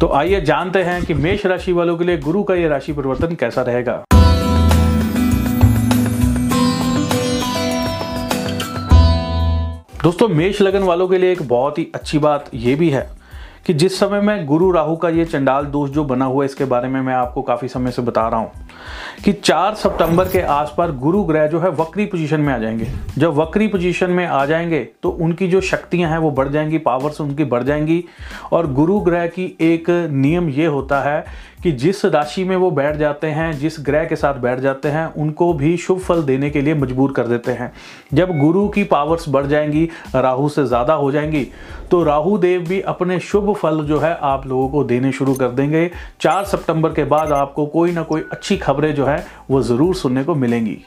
तो आइए जानते हैं कि मेष राशि वालों के लिए गुरु का यह राशि परिवर्तन कैसा रहेगा। दोस्तों, मेष लगन वालों के लिए एक बहुत ही अच्छी बात यह भी है कि जिस समय में गुरु राहु का ये चंडाल दोष जो बना हुआ है, इसके बारे में मैं आपको काफ़ी समय से बता रहा हूँ, कि 4 सितंबर के आसपास गुरु ग्रह जो है वक्री पोजीशन में आ जाएँगे। जब वक्री पोजीशन में आ जाएँगे तो उनकी जो शक्तियाँ हैं वो बढ़ जाएँगी पावर्स उनकी बढ़ जाएँगी। और गुरु ग्रह की एक नियम ये होता है कि जिस राशि में वो बैठ जाते हैं, जिस ग्रह के साथ बैठ जाते हैं, उनको भी शुभ फल देने के लिए मजबूर कर देते हैं। जब गुरु की पावर्स बढ़ जाएँगी, राहु से ज़्यादा हो जाएँगी तो राहु देव भी अपने शुभ फल जो है आप लोगों को देने शुरू कर देंगे। चार सितंबर के बाद आपको कोई ना कोई अच्छी खबरें जो है वो ज़रूर सुनने को मिलेंगी।